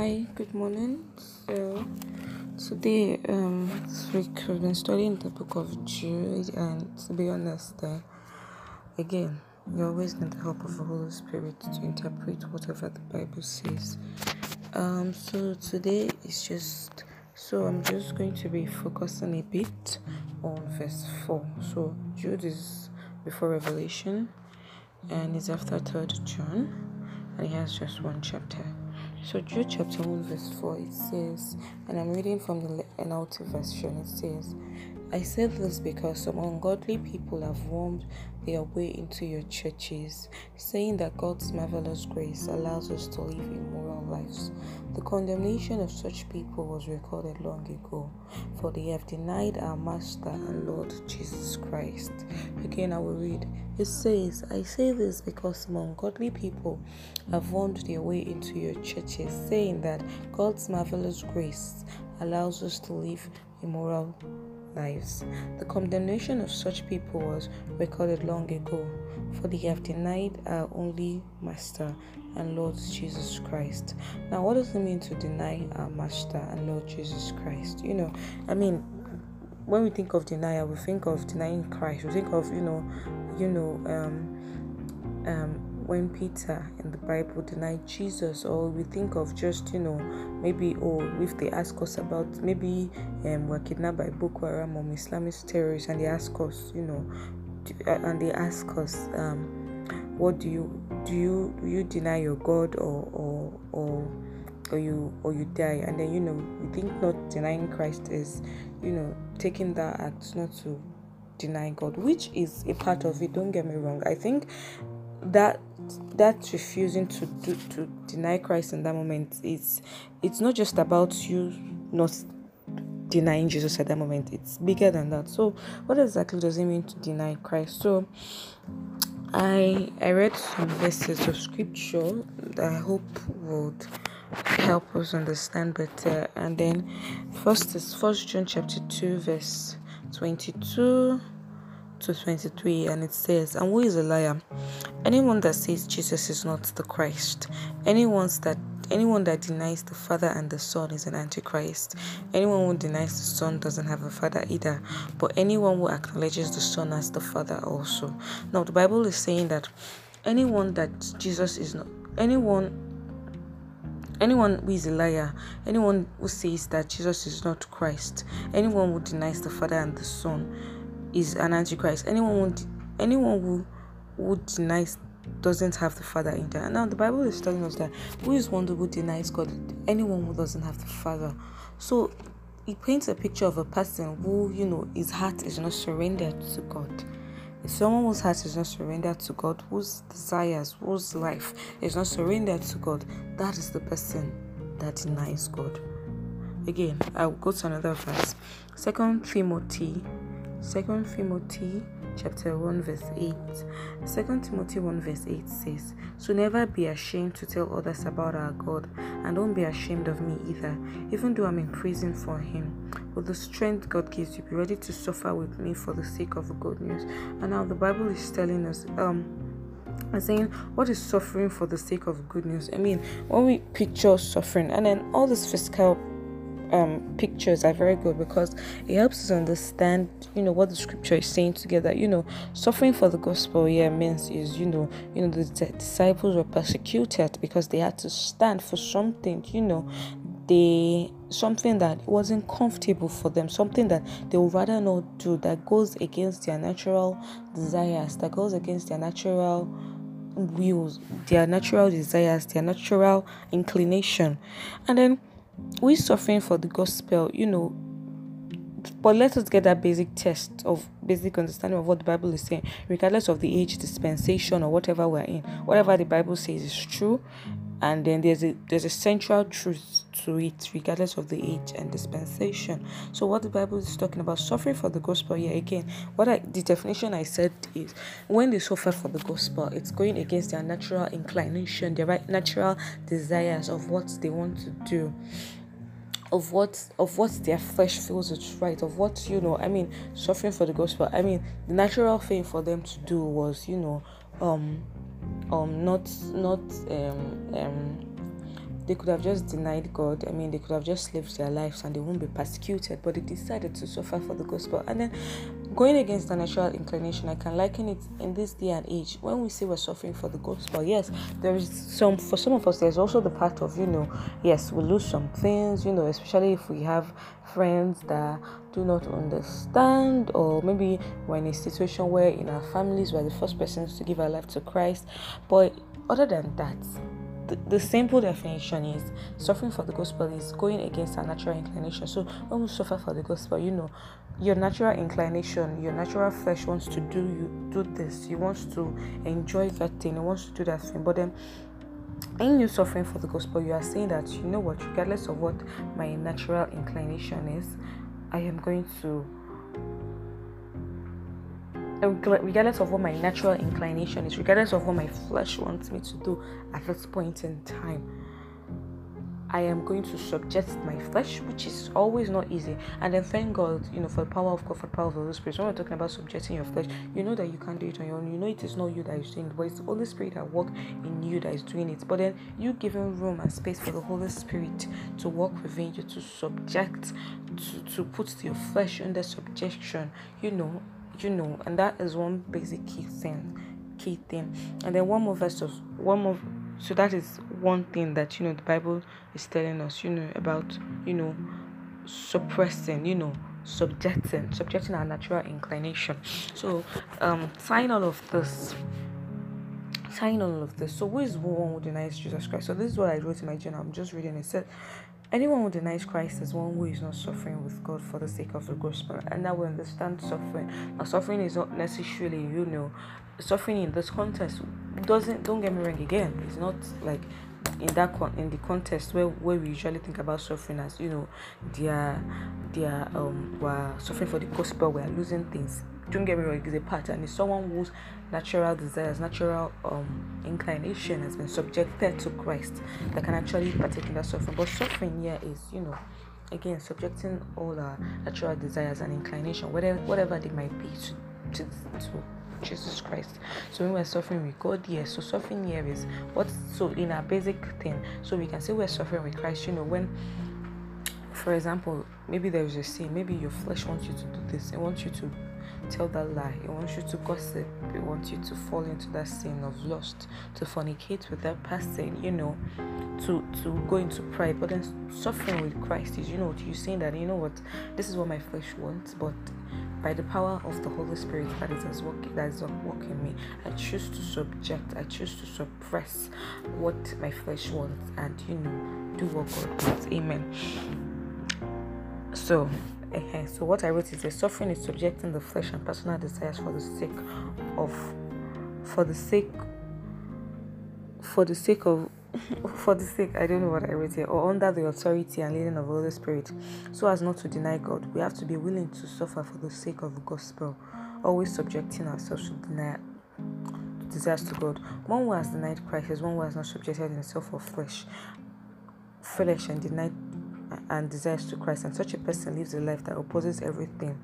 Hi, good morning. So today, um, this week we've been studying the book of Jude, and to be honest, uh, again, you always need the help of the Holy Spirit to interpret whatever the Bible says. Um, so today is just so I'm just going to be focusing a bit on verse four. So Jude is before Revelation, and it's after Third John, and he has just one chapter. So Jude chapter 1 verse 4 it says, and I'm reading from the NLT version, it says, I say this because some ungodly people have wormed their way into your churches, saying that God's marvelous grace allows us to live immoral lives. The condemnation of such people was recorded long ago, for they have denied our Master and Lord Jesus Christ. Again, I will read. It says, I say this because some ungodly people have wormed their way into your churches, saying that God's marvelous grace allows us to live immoral lives. The condemnation of such people was recorded long ago, for they have denied our only Master and Lord Jesus Christ. Now, what does it mean to deny our Master and Lord Jesus Christ? You know, I mean, when we think of denial, we think of denying Christ. We think of, you know, you know, um, um, when Peter in the Bible denied Jesus, or we think of just, you know, maybe, or oh, if they ask us about maybe um, we're kidnapped by Boko Haram or Islamist terrorists, and they ask us, you know, uh, and they ask us, um, what do you do? You do you deny your God or or or or you or you die and then you know we think not denying christ is you know taking that act not to deny god which is a part of it don't get me wrong i think that that refusing to do to deny Christ in that moment is it's not just about you not denying Jesus at that moment. It's bigger than that. So what exactly does it mean to deny Christ? So I I read some verses of scripture that I hope would help us understand better. And then first is first John chapter two verse twenty two to 23 and it says and who is a liar anyone that says jesus is not the christ anyone that anyone that denies the father and the son is an antichrist anyone who denies the son doesn't have a father either but anyone who acknowledges the son as the father also now the bible is saying that anyone that jesus is not anyone anyone who is a liar, anyone who says that Jesus is not Christ, anyone who denies the Father and the Son, is an antichrist. Anyone who anyone who who denies doesn't have the Father in there. Now the Bible is telling us that who is one who denies God? Anyone who doesn't have the Father. So it paints a picture of a person who, you know, his heart is not surrendered to God. If someone whose heart is not surrendered to God, whose desires, whose life is not surrendered to God, that is the person that denies God. Again, I'll go to another verse. Second Timothy Second Timothy chapter 1 verse 8. Second Timothy 1 verse 8 says, So never be ashamed to tell others about our God, and don't be ashamed of me either, even though I'm in prison for him. With the strength God gives you, be ready to suffer with me for the sake of good news. And now the Bible is telling us, um, and saying what is suffering for the sake of good news. I mean, when we picture suffering and then all this physical um, pictures are very good because it helps us understand, you know, what the scripture is saying together. You know, suffering for the gospel, yeah, means is you know, you know, the disciples were persecuted because they had to stand for something. You know, they something that wasn't comfortable for them, something that they would rather not do that goes against their natural desires, that goes against their natural wills, their natural desires, their natural inclination, and then we suffering for the gospel, you know, but let us get that basic test of basic understanding of what the Bible is saying, regardless of the age, dispensation, or whatever we're in. Whatever the Bible says is true, and then there's a there's a central truth to it, regardless of the age and dispensation. So, what the Bible is talking about, suffering for the gospel. Yeah, again, what I the definition I said is when they suffer for the gospel, it's going against their natural inclination, their right natural desires of what they want to do of what of what their flesh feels is right of what you know i mean suffering for the gospel i mean the natural thing for them to do was you know um um not not um um they could have just denied God. I mean, they could have just lived their lives and they won't be persecuted, but they decided to suffer for the gospel. And then going against the natural inclination, I can liken it in this day and age. When we say we're suffering for the gospel, yes, there is some for some of us. There's also the part of you know, yes, we lose some things, you know, especially if we have friends that do not understand, or maybe we're in a situation where in our families we're the first persons to give our life to Christ. But other than that, the, simple definition is suffering for the gospel is going against our natural inclination. So when we suffer for the gospel, you know, your natural inclination, your natural flesh wants to do you do this. You wants to enjoy that thing. It wants to do that thing. But then in you suffering for the gospel, you are saying that you know what, regardless of what my natural inclination is, I am going to regardless of what my natural inclination is, regardless of what my flesh wants me to do at this point in time, I am going to subject my flesh, which is always not easy. And then thank God, you know, for the power of God, for the power of the Holy Spirit. When we're talking about subjecting your flesh, you know that you can't do it on your own. You know it is not you that is doing it, but it's the Holy Spirit that work in you that is doing it. But then you giving room and space for the Holy Spirit to work within you, to subject, to, to put your flesh under subjection, you know, you know, and that is one basic key thing, key thing. And then one more verse of one more. So that is one thing that you know the Bible is telling us, you know, about you know suppressing, you know, subjecting, subjecting our natural inclination. So um, sign all of this sign all of this. So who is one who denies Jesus Christ? So this is what I wrote in my journal. I'm just reading it said Anyone who denies Christ is one who is not suffering with God for the sake of the gospel. And now we understand suffering. Now, suffering is not necessarily, you know, suffering in this context doesn't, don't get me wrong again, it's not like in that con- in the context where, where we usually think about suffering as you know they are they are um we're suffering for the gospel we're losing things don't get me wrong it's a pattern it's someone whose natural desires natural um inclination has been subjected to christ that can actually partake in that suffering but suffering here is you know again subjecting all our natural desires and inclination whatever whatever they might be to to, to Jesus Christ. So when we're suffering with God, yes. So suffering here is what so in our basic thing. So we can say we're suffering with Christ, you know, when for example, maybe there is a sin, maybe your flesh wants you to do this, it wants you to tell that lie, it wants you to gossip, it wants you to fall into that sin of lust, to fornicate with that person, you know, to to go into pride. But then suffering with Christ is, you know, you saying that you know what, this is what my flesh wants, but by the power of the Holy Spirit that is working that is at work in me. I choose to subject, I choose to suppress what my flesh wants and you know do what God wants. Amen. So so what I wrote is the suffering is subjecting the flesh and personal desires for the sake of for the sake for the sake of for the sake, I don't know what I wrote here, or under the authority and leading of the Holy Spirit, so as not to deny God. We have to be willing to suffer for the sake of the gospel, always subjecting ourselves to deny desires to God. One who has denied Christ is one who has not subjected himself of flesh, flesh and denied and desires to Christ, and such a person lives a life that opposes everything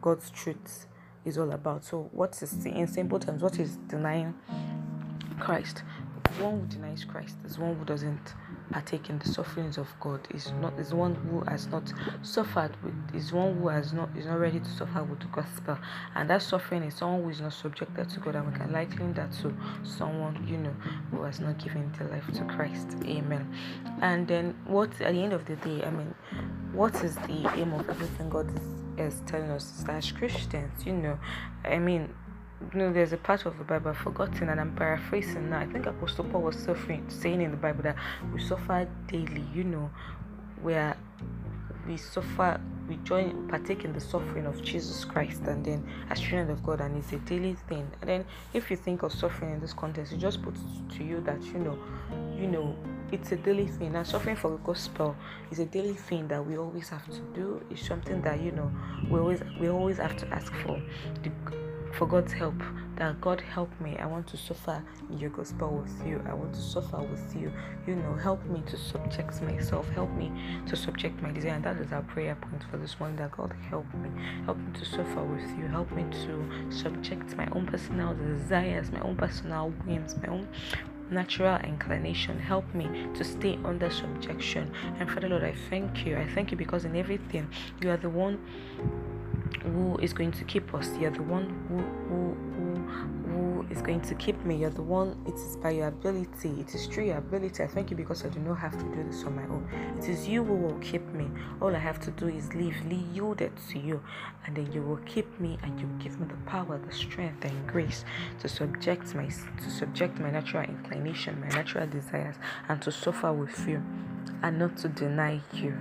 God's truth is all about. So, what is the in simple terms, what is denying Christ? one who denies Christ is one who doesn't partake in the sufferings of God. Is not is one who has not suffered with is one who has not is not ready to suffer with the gospel. And that suffering is someone who is not subjected to God and we can liken that to someone, you know, who has not given their life to Christ. Amen. And then what at the end of the day, I mean, what is the aim of everything God is, is telling us as Christians, you know, I mean you know, there's a part of the Bible I've forgotten and I'm paraphrasing now. I think Apostle Paul was suffering, saying in the Bible that we suffer daily, you know, where we suffer, we join, partake in the suffering of Jesus Christ, and then as children of God, and it's a daily thing. And then, if you think of suffering in this context, it just puts to you that you know, you know, it's a daily thing. And suffering for the gospel is a daily thing that we always have to do. It's something that you know we always we always have to ask for. The, for God's help. That God help me. I want to suffer in your gospel with you. I want to suffer with you. You know, help me to subject myself. Help me to subject my desire. And that is our prayer point for this morning. That God help me. Help me to suffer with you. Help me to subject my own personal desires, my own personal whims, my own natural inclination. Help me to stay under subjection. And Father Lord, I thank you. I thank you because in everything you are the one who is going to keep us. You're the one who, who, who, who is going to keep me. You're the one, it is by your ability. It is through your ability. I thank you because I do not have to do this on my own. It is you who will keep me. All I have to do is leave, yield it to you, and then you will keep me and you will give me the power, the strength, and grace to subject my to subject my natural inclination, my natural desires, and to suffer with you, and not to deny you.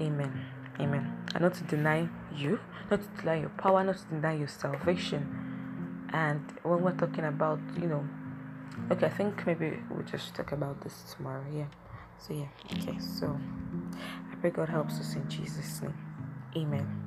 Amen. Amen. And not to deny you, not to deny your power, not to deny your salvation. And when we're talking about, you know, okay, I think maybe we'll just talk about this tomorrow. Yeah. So, yeah. Okay. So, I pray God helps us in Jesus' name. Amen.